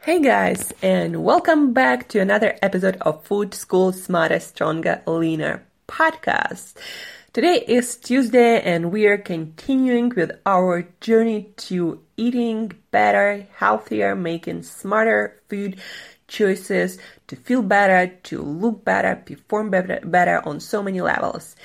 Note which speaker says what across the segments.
Speaker 1: Hey guys, and welcome back to another episode of Food School Smarter, Stronger, Leaner podcast. Today is Tuesday, and we are continuing with our journey to eating better, healthier, making smarter food choices to feel better, to look better, perform better, better on so many levels.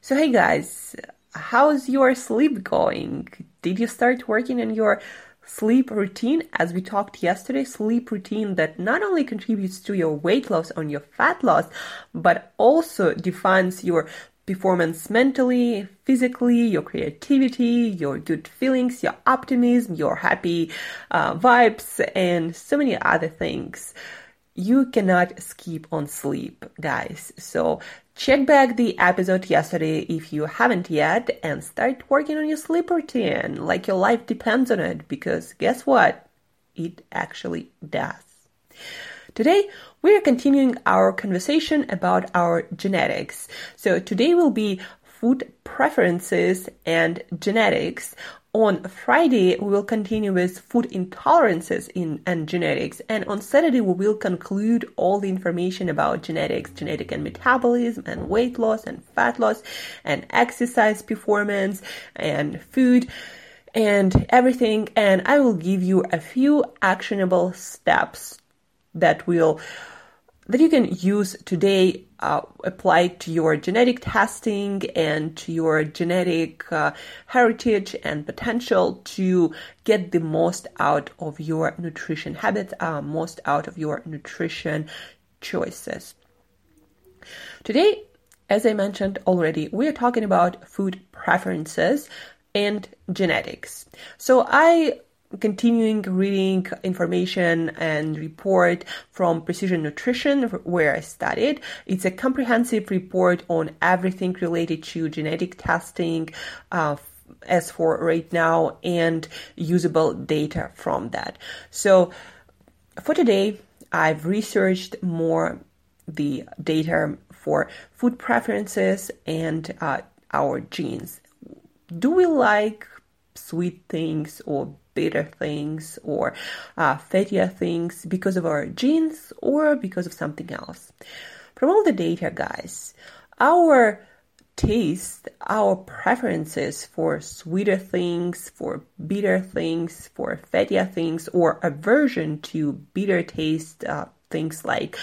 Speaker 1: So, hey guys, how's your sleep going? Did you start working on your sleep routine? As we talked yesterday, sleep routine that not only contributes to your weight loss and your fat loss, but also defines your performance mentally, physically, your creativity, your good feelings, your optimism, your happy uh, vibes, and so many other things you cannot skip on sleep, guys. So check back the episode yesterday if you haven't yet and start working on your sleep routine like your life depends on it because guess what? It actually does. Today, we are continuing our conversation about our genetics. So today will be food preferences and genetics on Friday, we will continue with food intolerances in and genetics, and on Saturday we will conclude all the information about genetics, genetic and metabolism, and weight loss and fat loss, and exercise performance and food and everything. And I will give you a few actionable steps that will that you can use today uh, apply to your genetic testing and to your genetic uh, heritage and potential to get the most out of your nutrition habits, uh, most out of your nutrition choices. Today, as I mentioned already, we are talking about food preferences and genetics. So I continuing reading information and report from Precision Nutrition, where I studied. It's a comprehensive report on everything related to genetic testing. Uh, as for right now and usable data from that. So for today, I've researched more the data for food preferences and uh, our genes. Do we like sweet things or bitter things or uh, fattier things because of our genes or because of something else. From all the data, guys, our taste, our preferences for sweeter things, for bitter things, for fattier things, or aversion to bitter taste uh, things like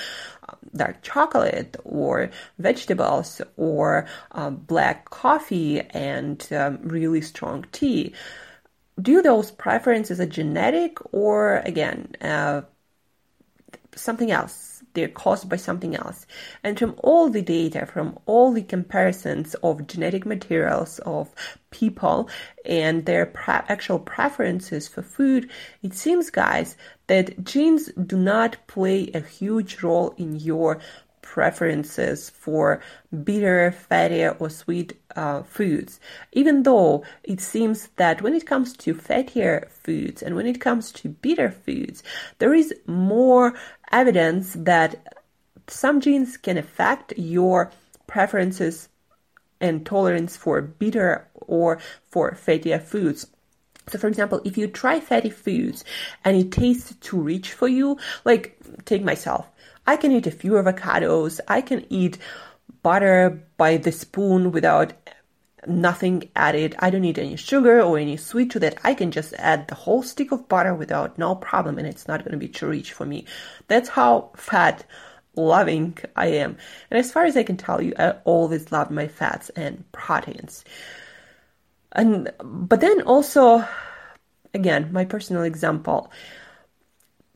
Speaker 1: um, dark chocolate or vegetables or uh, black coffee and um, really strong tea do those preferences a genetic or again uh, something else? They're caused by something else. And from all the data from all the comparisons of genetic materials of people and their pre- actual preferences for food it seems guys that genes do not play a huge role in your preferences for bitter, fatty, or sweet uh, foods. Even though it seems that when it comes to fattier foods and when it comes to bitter foods, there is more evidence that some genes can affect your preferences and tolerance for bitter or for fattier foods. So, for example, if you try fatty foods and it tastes too rich for you, like take myself, I can eat a few avocados, I can eat butter by the spoon without nothing added. I don't need any sugar or any sweet to that. I can just add the whole stick of butter without no problem and it's not going to be too rich for me. That's how fat loving I am. And as far as I can tell you, I always love my fats and proteins. And but then also again, my personal example.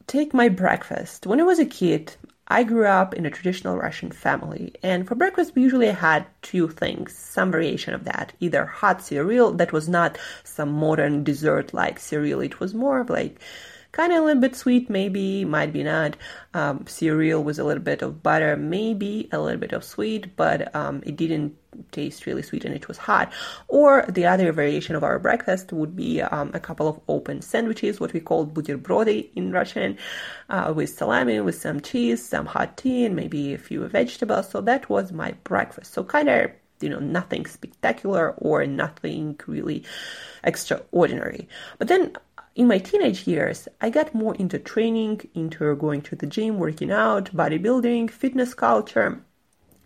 Speaker 1: Take my breakfast. When I was a kid, I grew up in a traditional Russian family, and for breakfast we usually had two things, some variation of that. Either hot cereal that was not some modern dessert like cereal, it was more of like kind of a little bit sweet, maybe, might be not. Um, cereal with a little bit of butter, maybe a little bit of sweet, but um, it didn't taste really sweet and it was hot. Or the other variation of our breakfast would be um, a couple of open sandwiches, what we call buterbrody in Russian, uh, with salami, with some cheese, some hot tea, and maybe a few vegetables. So that was my breakfast. So kind of you know nothing spectacular or nothing really extraordinary but then in my teenage years, I got more into training, into going to the gym, working out, bodybuilding, fitness culture.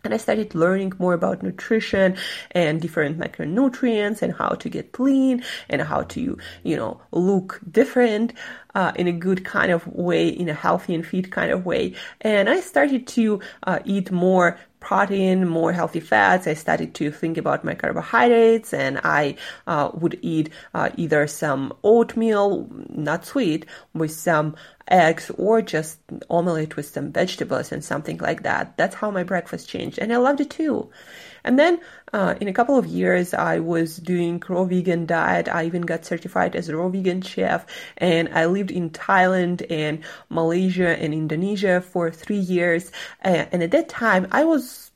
Speaker 1: And I started learning more about nutrition and different macronutrients and how to get lean and how to, you know, look different uh, in a good kind of way, in a healthy and fit kind of way. And I started to uh, eat more protein, more healthy fats. I started to think about my carbohydrates and I uh, would eat uh, either some oatmeal, not sweet, with some eggs or just omelette with some vegetables and something like that. That's how my breakfast changed. And I loved it too. And then uh, in a couple of years, I was doing raw vegan diet. I even got certified as a raw vegan chef. And I lived in Thailand and Malaysia and Indonesia for three years. and at that time, I was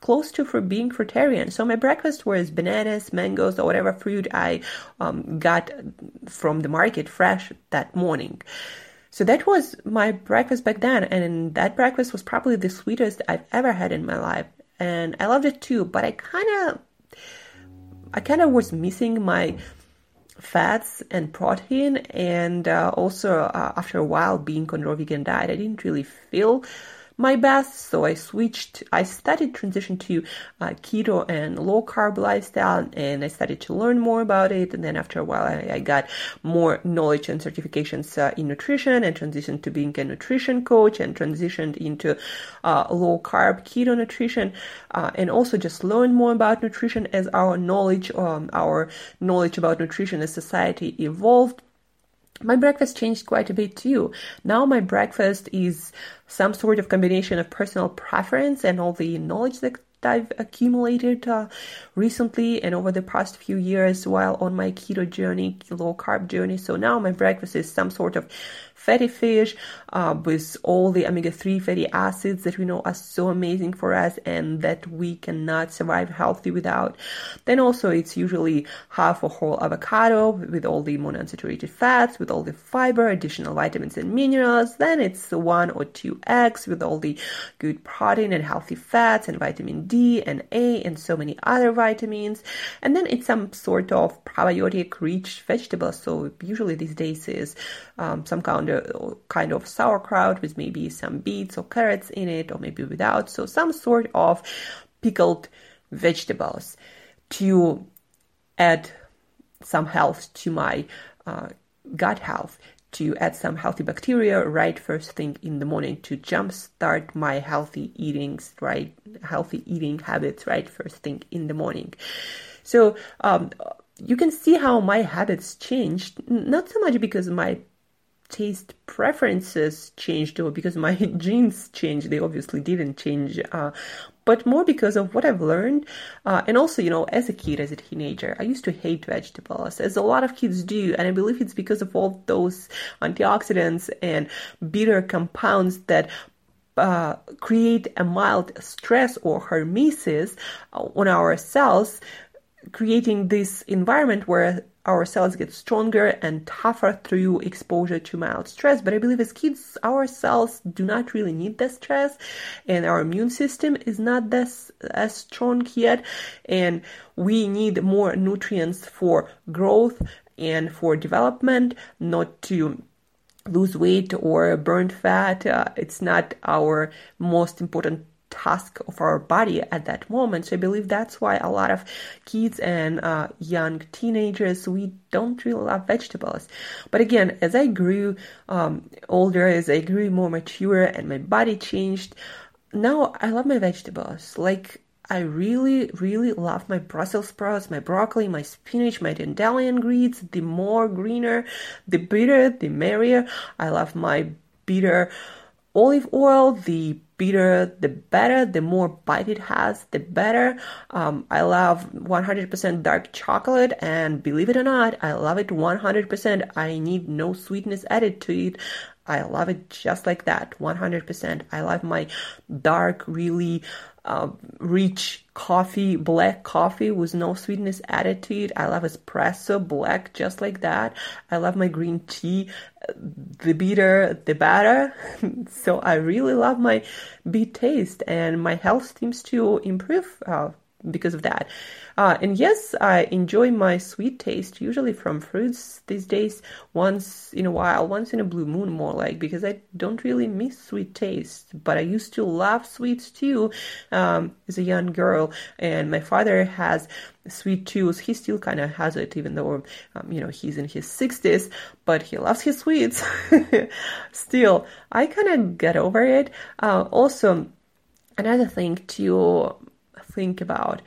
Speaker 1: close to for being fruitarian. So my breakfast was bananas, mangoes, or whatever fruit I um, got from the market fresh that morning. So that was my breakfast back then, and that breakfast was probably the sweetest I've ever had in my life and I loved it too. But I kind of, I kind of was missing my fats and protein, and uh, also uh, after a while being on raw vegan diet, I didn't really feel my best. So I switched, I started transition to uh, keto and low carb lifestyle and I started to learn more about it. And then after a while, I, I got more knowledge and certifications uh, in nutrition and transitioned to being a nutrition coach and transitioned into uh, low carb keto nutrition uh, and also just learn more about nutrition as our knowledge, um, our knowledge about nutrition as society evolved my breakfast changed quite a bit too. Now my breakfast is some sort of combination of personal preference and all the knowledge that I've accumulated uh, recently and over the past few years while on my keto journey, low carb journey. So now my breakfast is some sort of fatty fish uh, with all the omega-3 fatty acids that we know are so amazing for us and that we cannot survive healthy without. Then also it's usually half a whole avocado with all the monounsaturated fats, with all the fiber, additional vitamins and minerals. Then it's one or two eggs with all the good protein and healthy fats and vitamin D and A and so many other vitamins. And then it's some sort of probiotic rich vegetable. So usually these days is um, some kind of, kind of sauerkraut with maybe some beets or carrots in it, or maybe without. So some sort of pickled vegetables to add some health to my uh, gut health to add some healthy bacteria right first thing in the morning to jumpstart my healthy eatings right? Healthy eating habits right first thing in the morning. So um, you can see how my habits changed. Not so much because my taste preferences changed or because my genes changed they obviously didn't change uh, but more because of what i've learned uh, and also you know as a kid as a teenager i used to hate vegetables as a lot of kids do and i believe it's because of all those antioxidants and bitter compounds that uh, create a mild stress or hormesis on our cells creating this environment where our cells get stronger and tougher through exposure to mild stress. But I believe as kids, our cells do not really need that stress, and our immune system is not this as strong yet, and we need more nutrients for growth and for development, not to lose weight or burn fat. Uh, it's not our most important task of our body at that moment. So I believe that's why a lot of kids and uh, young teenagers we don't really love vegetables. But again, as I grew um, older, as I grew more mature, and my body changed, now I love my vegetables. Like I really, really love my Brussels sprouts, my broccoli, my spinach, my dandelion greens. The more greener, the better, the merrier. I love my bitter olive oil. The bitter, the better. The more bite it has, the better. Um, I love 100% dark chocolate, and believe it or not, I love it 100%. I need no sweetness added to it. I love it just like that, 100%. I love my dark, really uh, rich coffee, black coffee with no sweetness added to it. I love espresso black just like that. I love my green tea, the bitter, the better. so I really love my beet taste and my health seems to improve uh, because of that. Uh, and yes, I enjoy my sweet taste, usually from fruits these days, once in a while, once in a blue moon, more like, because I don't really miss sweet taste. But I used to love sweets too um, as a young girl, and my father has sweet tooth. He still kind of has it, even though, um, you know, he's in his 60s, but he loves his sweets. still, I kind of get over it. Uh, also, another thing to think about.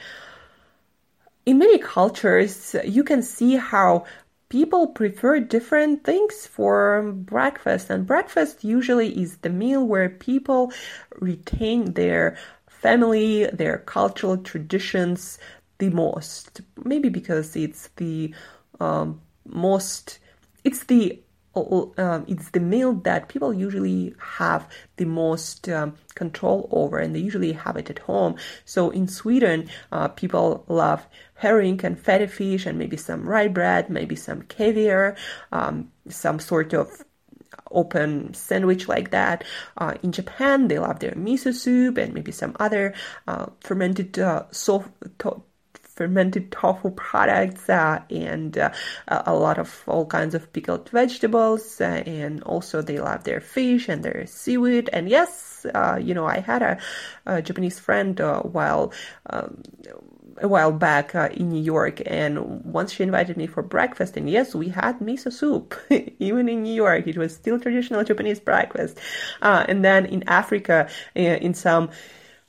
Speaker 1: In many cultures, you can see how people prefer different things for breakfast, and breakfast usually is the meal where people retain their family, their cultural traditions the most. Maybe because it's the um, most, it's the um, it's the meal that people usually have the most um, control over, and they usually have it at home. So in Sweden, uh, people love herring and fatty fish, and maybe some rye bread, maybe some caviar, um, some sort of open sandwich like that. Uh, in Japan, they love their miso soup and maybe some other uh, fermented uh, so- to- fermented tofu products uh, and uh, a lot of all kinds of pickled vegetables. Uh, and also, they love their fish and their seaweed. And yes, uh, you know, I had a, a Japanese friend uh, while. Um, a while back uh, in New York, and once she invited me for breakfast, and yes, we had miso soup. Even in New York, it was still traditional Japanese breakfast. and then in Africa, in some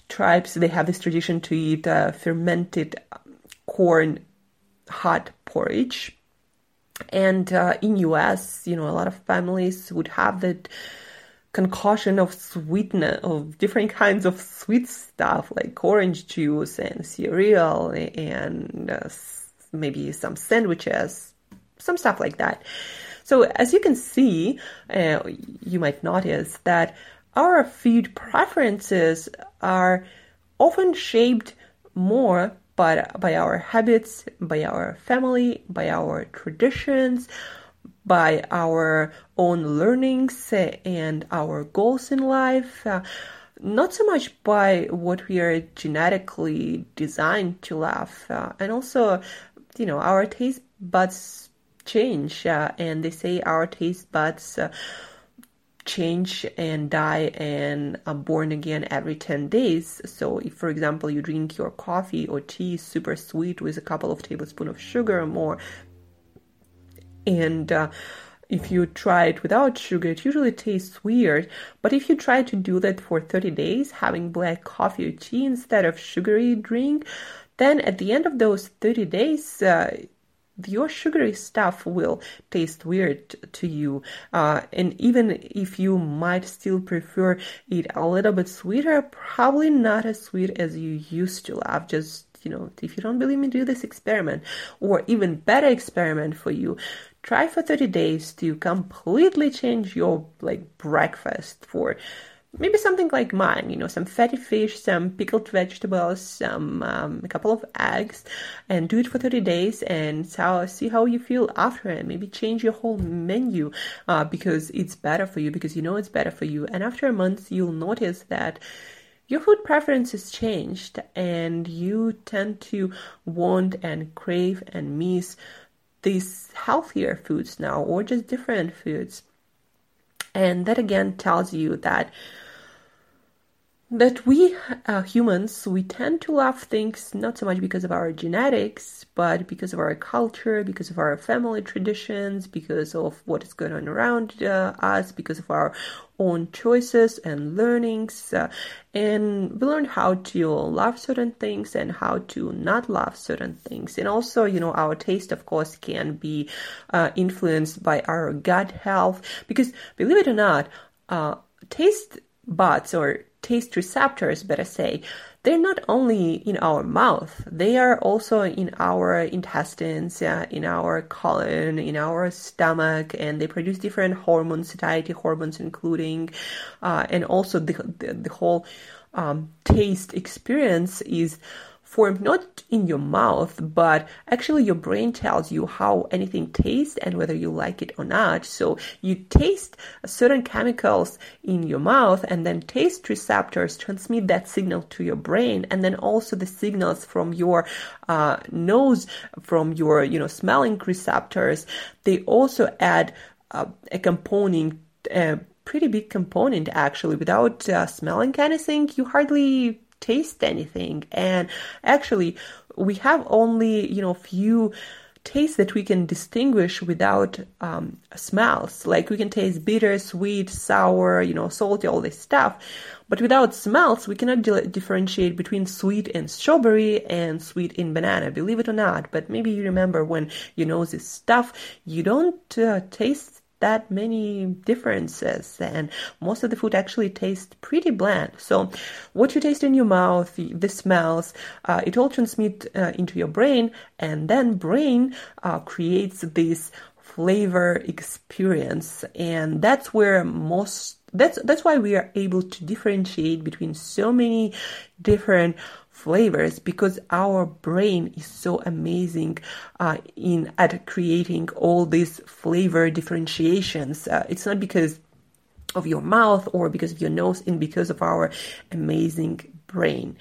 Speaker 1: tribes, they have this tradition to eat fermented corn hot porridge. And uh, in US, you know, a lot of families would have that concoction of sweetness of different kinds of sweet stuff like orange juice and cereal and uh, maybe some sandwiches, some stuff like that. So as you can see, uh, you might notice that our food preferences are often shaped more but by our habits, by our family, by our traditions, by our own learnings and our goals in life. Uh, not so much by what we are genetically designed to love. Uh, and also, you know, our taste buds change. Uh, and they say our taste buds uh, change and die and are born again every 10 days. So, if, for example, you drink your coffee or tea super sweet with a couple of tablespoons of sugar or more, and uh, if you try it without sugar, it usually tastes weird. But if you try to do that for 30 days, having black coffee or tea instead of sugary drink, then at the end of those 30 days, uh, your sugary stuff will taste weird to you. Uh, and even if you might still prefer it a little bit sweeter, probably not as sweet as you used to love. Just, you know, if you don't believe me, do this experiment. Or even better experiment for you. Try for 30 days to completely change your like breakfast for maybe something like mine, you know, some fatty fish, some pickled vegetables, some um, a couple of eggs, and do it for 30 days and so, see how you feel after it. Maybe change your whole menu uh, because it's better for you, because you know it's better for you. And after a month, you'll notice that your food preferences changed and you tend to want and crave and miss these healthier foods now or just different foods. And that again tells you that that we uh, humans we tend to love things not so much because of our genetics but because of our culture because of our family traditions because of what is going on around uh, us because of our own choices and learnings uh, and we learn how to love certain things and how to not love certain things. And also you know our taste of course can be uh, influenced by our gut health because believe it or not uh, taste buds or taste receptors, better say, they're not only in our mouth, they are also in our intestines, in our colon, in our stomach, and they produce different hormones, satiety hormones, including, uh, and also the, the, the whole um, taste experience is formed not in your mouth, but actually your brain tells you how anything tastes and whether you like it or not. So you taste certain chemicals in your mouth and then taste receptors transmit that signal to your brain and then also the signals from your uh, nose, from your, you know, smelling receptors. They also add uh, a component, a pretty big component actually. Without uh, smelling anything, you hardly taste anything. And actually, we have only, you know, few tastes that we can distinguish without um, smells. Like we can taste bitter, sweet, sour, you know, salty, all this stuff. But without smells, we cannot di- differentiate between sweet and strawberry and sweet in banana, believe it or not. But maybe you remember when you know this stuff, you don't uh, taste that many differences and most of the food actually tastes pretty bland. So what you taste in your mouth the smells uh, it all transmits uh, into your brain and then brain uh, creates this flavor experience and that's where most that's that's why we are able to differentiate between so many different flavors because our brain is so amazing uh, in at creating all these flavor differentiations. Uh, it's not because of your mouth or because of your nose, and because of our amazing brain.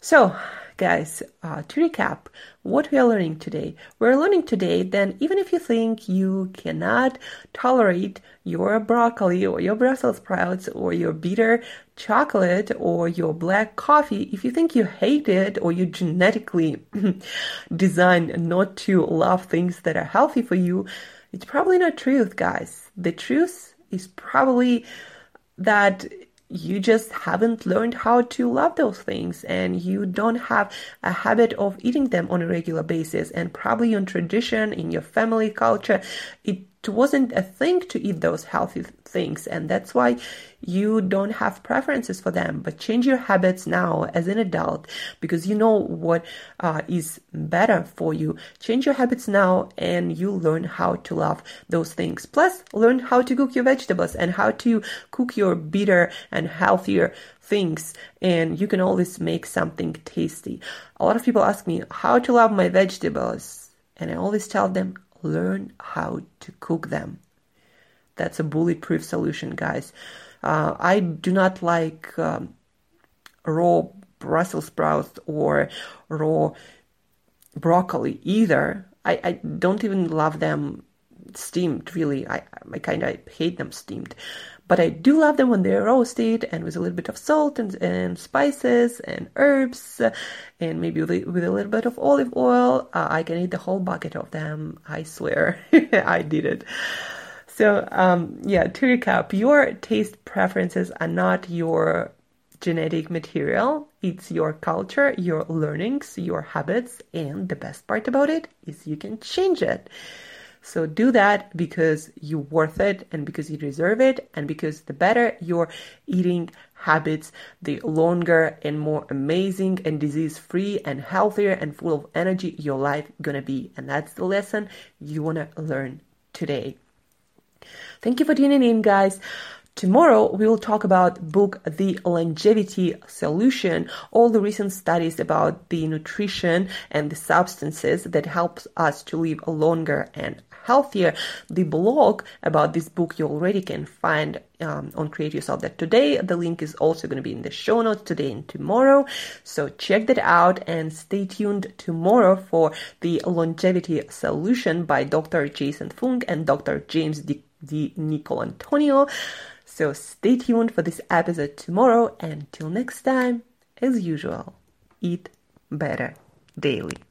Speaker 1: So, guys, uh, to recap, what we are learning today. We're learning today that even if you think you cannot tolerate your broccoli or your Brussels sprouts or your bitter chocolate or your black coffee, if you think you hate it or you genetically designed not to love things that are healthy for you, it's probably not truth, guys. The truth is probably that you just haven't learned how to love those things and you don't have a habit of eating them on a regular basis. And probably on tradition in your family culture it wasn't a thing to eat those healthy things and that's why you don't have preferences for them. But change your habits now as an adult because you know what uh, is better for you. Change your habits now and you learn how to love those things. Plus learn how to cook your vegetables and how to cook your bitter and healthier things and you can always make something tasty. A lot of people ask me how to love my vegetables? And i always tell them learn how to cook them. That's a bulletproof solution, guys. Uh, I do not like um, raw Brussels sprouts or raw broccoli either. I, I don't even love them steamed, really. I, I kind of hate them steamed. But I do love them when they're roasted and with a little bit of salt and, and spices and herbs and maybe with a, little bit of olive oil. Uh, I can eat the whole bucket of them. I swear I did it. So, um, yeah, to recap, your taste preferences are not your genetic material. It's your culture, your learnings, your habits, and the best part about it is you can change it. So do that because you're worth it and because you deserve it and because the better your eating habits, the longer and more amazing and disease free and healthier and full of energy your life gonna be. And that's the lesson you wanna learn today. Thank you for tuning in, guys. Tomorrow we will talk about book The Longevity Solution, all the recent studies about the nutrition and the substances that helps us to live longer and healthier. The blog about this book you already can find um, on Create Yourself That Today. The link is also going to be in the show notes today and tomorrow. So check that out and stay tuned tomorrow for the longevity solution by Dr. Jason Fung and Dr. James D. D. Antonio. So stay tuned for this episode tomorrow. And till next time, as usual, eat better daily.